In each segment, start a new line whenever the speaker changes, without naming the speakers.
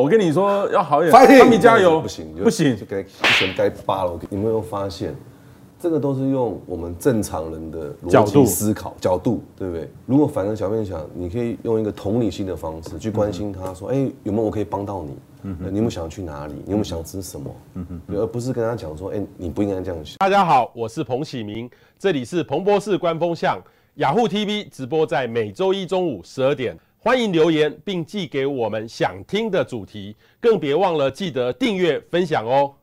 我跟你说要好一
点
他们加油，
不行
不行
就该之前该扒了。你有没有发现，这个都是用我们正常人的逻
角度
辑思考角度，对不对？如果反正小面想，你可以用一个同理心的方式去关心他，说，哎、欸，有没有我可以帮到你？嗯，你有没有想要去哪里？你有没有想吃什么？嗯哼，而不是跟他讲说，哎、欸，你不应该这样想。
大家好，我是彭启明，这里是彭博士观风向雅虎 TV 直播，在每周一中午十二点，欢迎留言并寄给我们想听的主题，更别忘了记得订阅分享哦。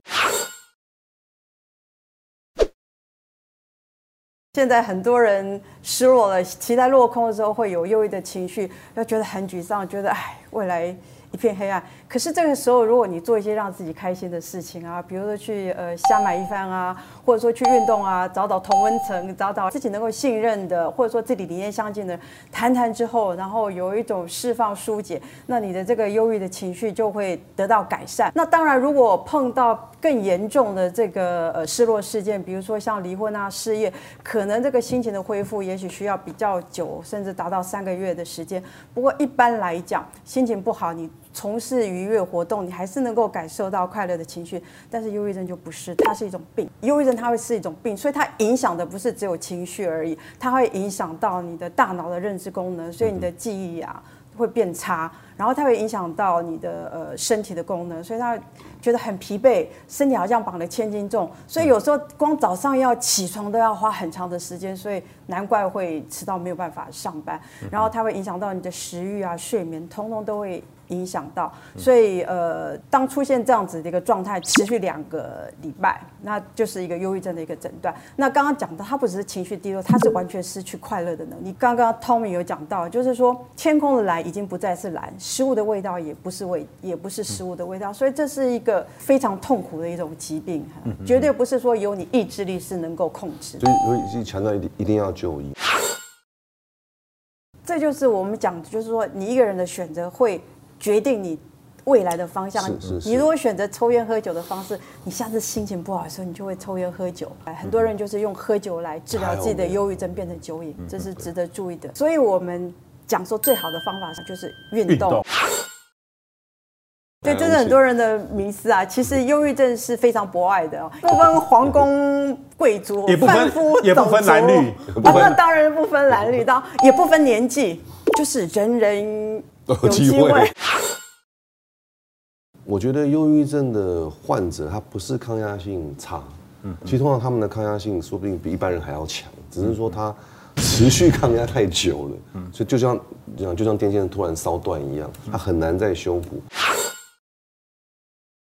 现在很多人失落了，期待落空的时候，会有忧郁的情绪，又觉得很沮丧，觉得哎，未来一片黑暗。可是这个时候，如果你做一些让自己开心的事情啊，比如说去呃瞎买一番啊，或者说去运动啊，找找同温层，找找自己能够信任的，或者说自己理念相近的，谈谈之后，然后有一种释放疏解，那你的这个忧郁的情绪就会得到改善。那当然，如果碰到更严重的这个呃失落事件，比如说像离婚啊、失业，可能这个心情的恢复也许需要比较久，甚至达到三个月的时间。不过一般来讲，心情不好，你从事愉悦活动，你还是能够感受到快乐的情绪。但是忧郁症就不是，它是一种病。忧郁症它会是一种病，所以它影响的不是只有情绪而已，它会影响到你的大脑的认知功能，所以你的记忆啊会变差，然后它会影响到你的呃身体的功能，所以它觉得很疲惫，身体好像绑了千斤重，所以有时候光早上要起床都要花很长的时间，所以难怪会迟到没有办法上班，然后它会影响到你的食欲啊、睡眠，通通都会。影响到，所以呃，当出现这样子的一个状态，持续两个礼拜，那就是一个忧郁症的一个诊断。那刚刚讲到，他不只是情绪低落，他是完全失去快乐的能力。刚刚 Tommy 有讲到，就是说天空的蓝已经不再是蓝，食物的味道也不是味，也不是食物的味道，所以这是一个非常痛苦的一种疾病，绝对不是说有你意志力是能够控制。
所以，所以强调一定一定要就医。
这就是我们讲，就是说你一个人的选择会。决定你未来的方向。你如果选择抽烟喝酒的方式，你下次心情不好的时候，你就会抽烟喝酒。很多人就是用喝酒来治疗自己的忧郁症，变成酒瘾，这是值得注意的。所以我们讲说最好的方法就是运动。对，这是很多人的迷思啊。其实忧郁症是非常博爱的，不分皇宫贵族，
凡夫也不分蓝绿。
那当然不分蓝绿，当也不分年纪，就是人人。有机会。
我觉得忧郁症的患者他不是抗压性差，嗯，其实通常他们的抗压性说不定比一般人还要强，只是说他持续抗压太久了，嗯，所以就像就像电线突然烧断一样，他很难再修补。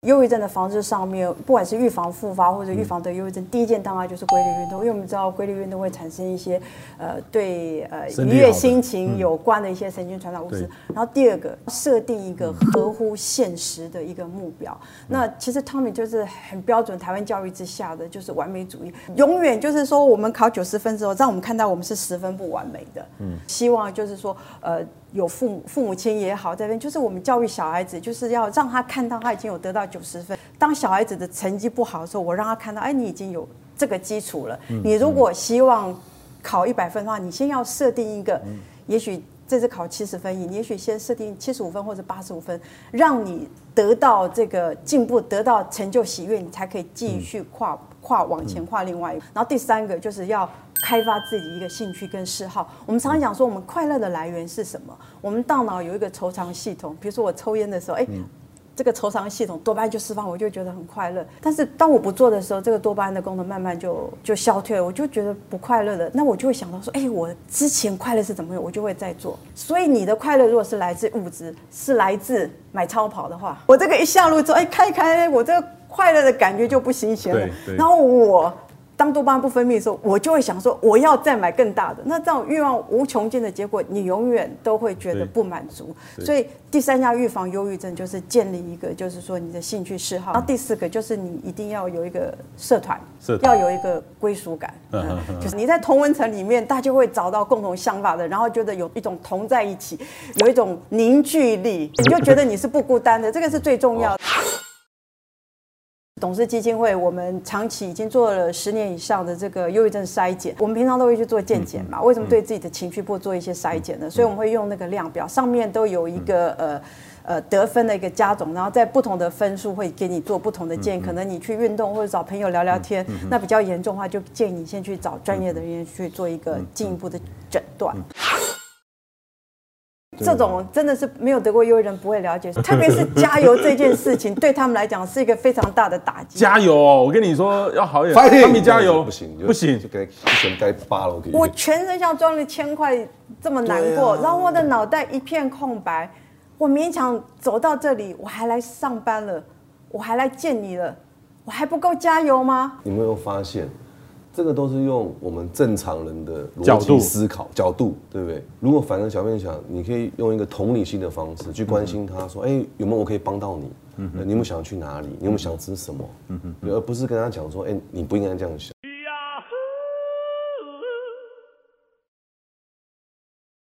忧郁症的防治上面，不管是预防复发或者预防得忧郁症，第一件当然就是规律运动，因为我们知道规律运动会产生一些呃对呃愉悦心情有关的一些神经传导物质。然后第二个，设定一个合乎现实的一个目标。那其实 Tommy 就是很标准台湾教育之下的就是完美主义，永远就是说我们考九十分之后，让我们看到我们是十分不完美的。嗯，希望就是说呃。有父母父母亲也好，在这边就是我们教育小孩子，就是要让他看到他已经有得到九十分。当小孩子的成绩不好的时候，我让他看到，哎，你已经有这个基础了。你如果希望考一百分的话，你先要设定一个，也许这次考七十分，你也许先设定七十五分或者八十五分，让你得到这个进步，得到成就喜悦，你才可以继续跨跨往前跨另外一个。然后第三个就是要。开发自己一个兴趣跟嗜好。我们常常讲说，我们快乐的来源是什么？我们大脑有一个酬偿系统。比如说我抽烟的时候，哎，这个酬偿系统多巴胺就释放，我就觉得很快乐。但是当我不做的时候，这个多巴胺的功能慢慢就就消退了，我就觉得不快乐了。那我就会想到说，哎，我之前快乐是怎么样？我就会再做。所以你的快乐如果是来自物质，是来自买超跑的话，我这个一下路之后，哎，开开，我这个快乐的感觉就不新鲜了。然后我。当多巴胺不分泌的时候，我就会想说，我要再买更大的。那这种欲望无穷尽的结果，你永远都会觉得不满足。所以第三要预防忧郁症，就是建立一个，就是说你的兴趣嗜好。然后第四个就是你一定要有一个社团，要有一个归属感，嗯，就是你在同文层里面，大家就会找到共同想法的，然后觉得有一种同在一起，有一种凝聚力，你就觉得你是不孤单的。这个是最重要的。董事基金会，我们长期已经做了十年以上的这个忧郁症筛检。我们平常都会去做健检嘛？为什么对自己的情绪不做一些筛检呢？所以我们会用那个量表，上面都有一个呃呃得分的一个加总，然后在不同的分数会给你做不同的建议。可能你去运动或者找朋友聊聊天，那比较严重的话，就建议你先去找专业的人员去做一个进一步的诊断。这种真的是没有得过忧郁症不会了解，特别是加油这件事情，对他们来讲是一个非常大的打击。
加油哦！我跟你说要好一点，帮你加油，
不行
不行，
就该钱该扒了。
我全身像装了千块，这么难过，然后我的脑袋一片空白，我勉强走到这里，我还来上班了，我还来见你了，我还不够加油吗？
你没有发现？这个都是用我们正常人的逻辑思考角度，对不对？如果反正小面想，你可以用一个同理心的方式去关心他，说：“哎，有没有我可以帮到你？嗯你有没有想要去哪里？你有没有想吃什么？”嗯而不是跟他讲说：“哎，你不应该这样想。”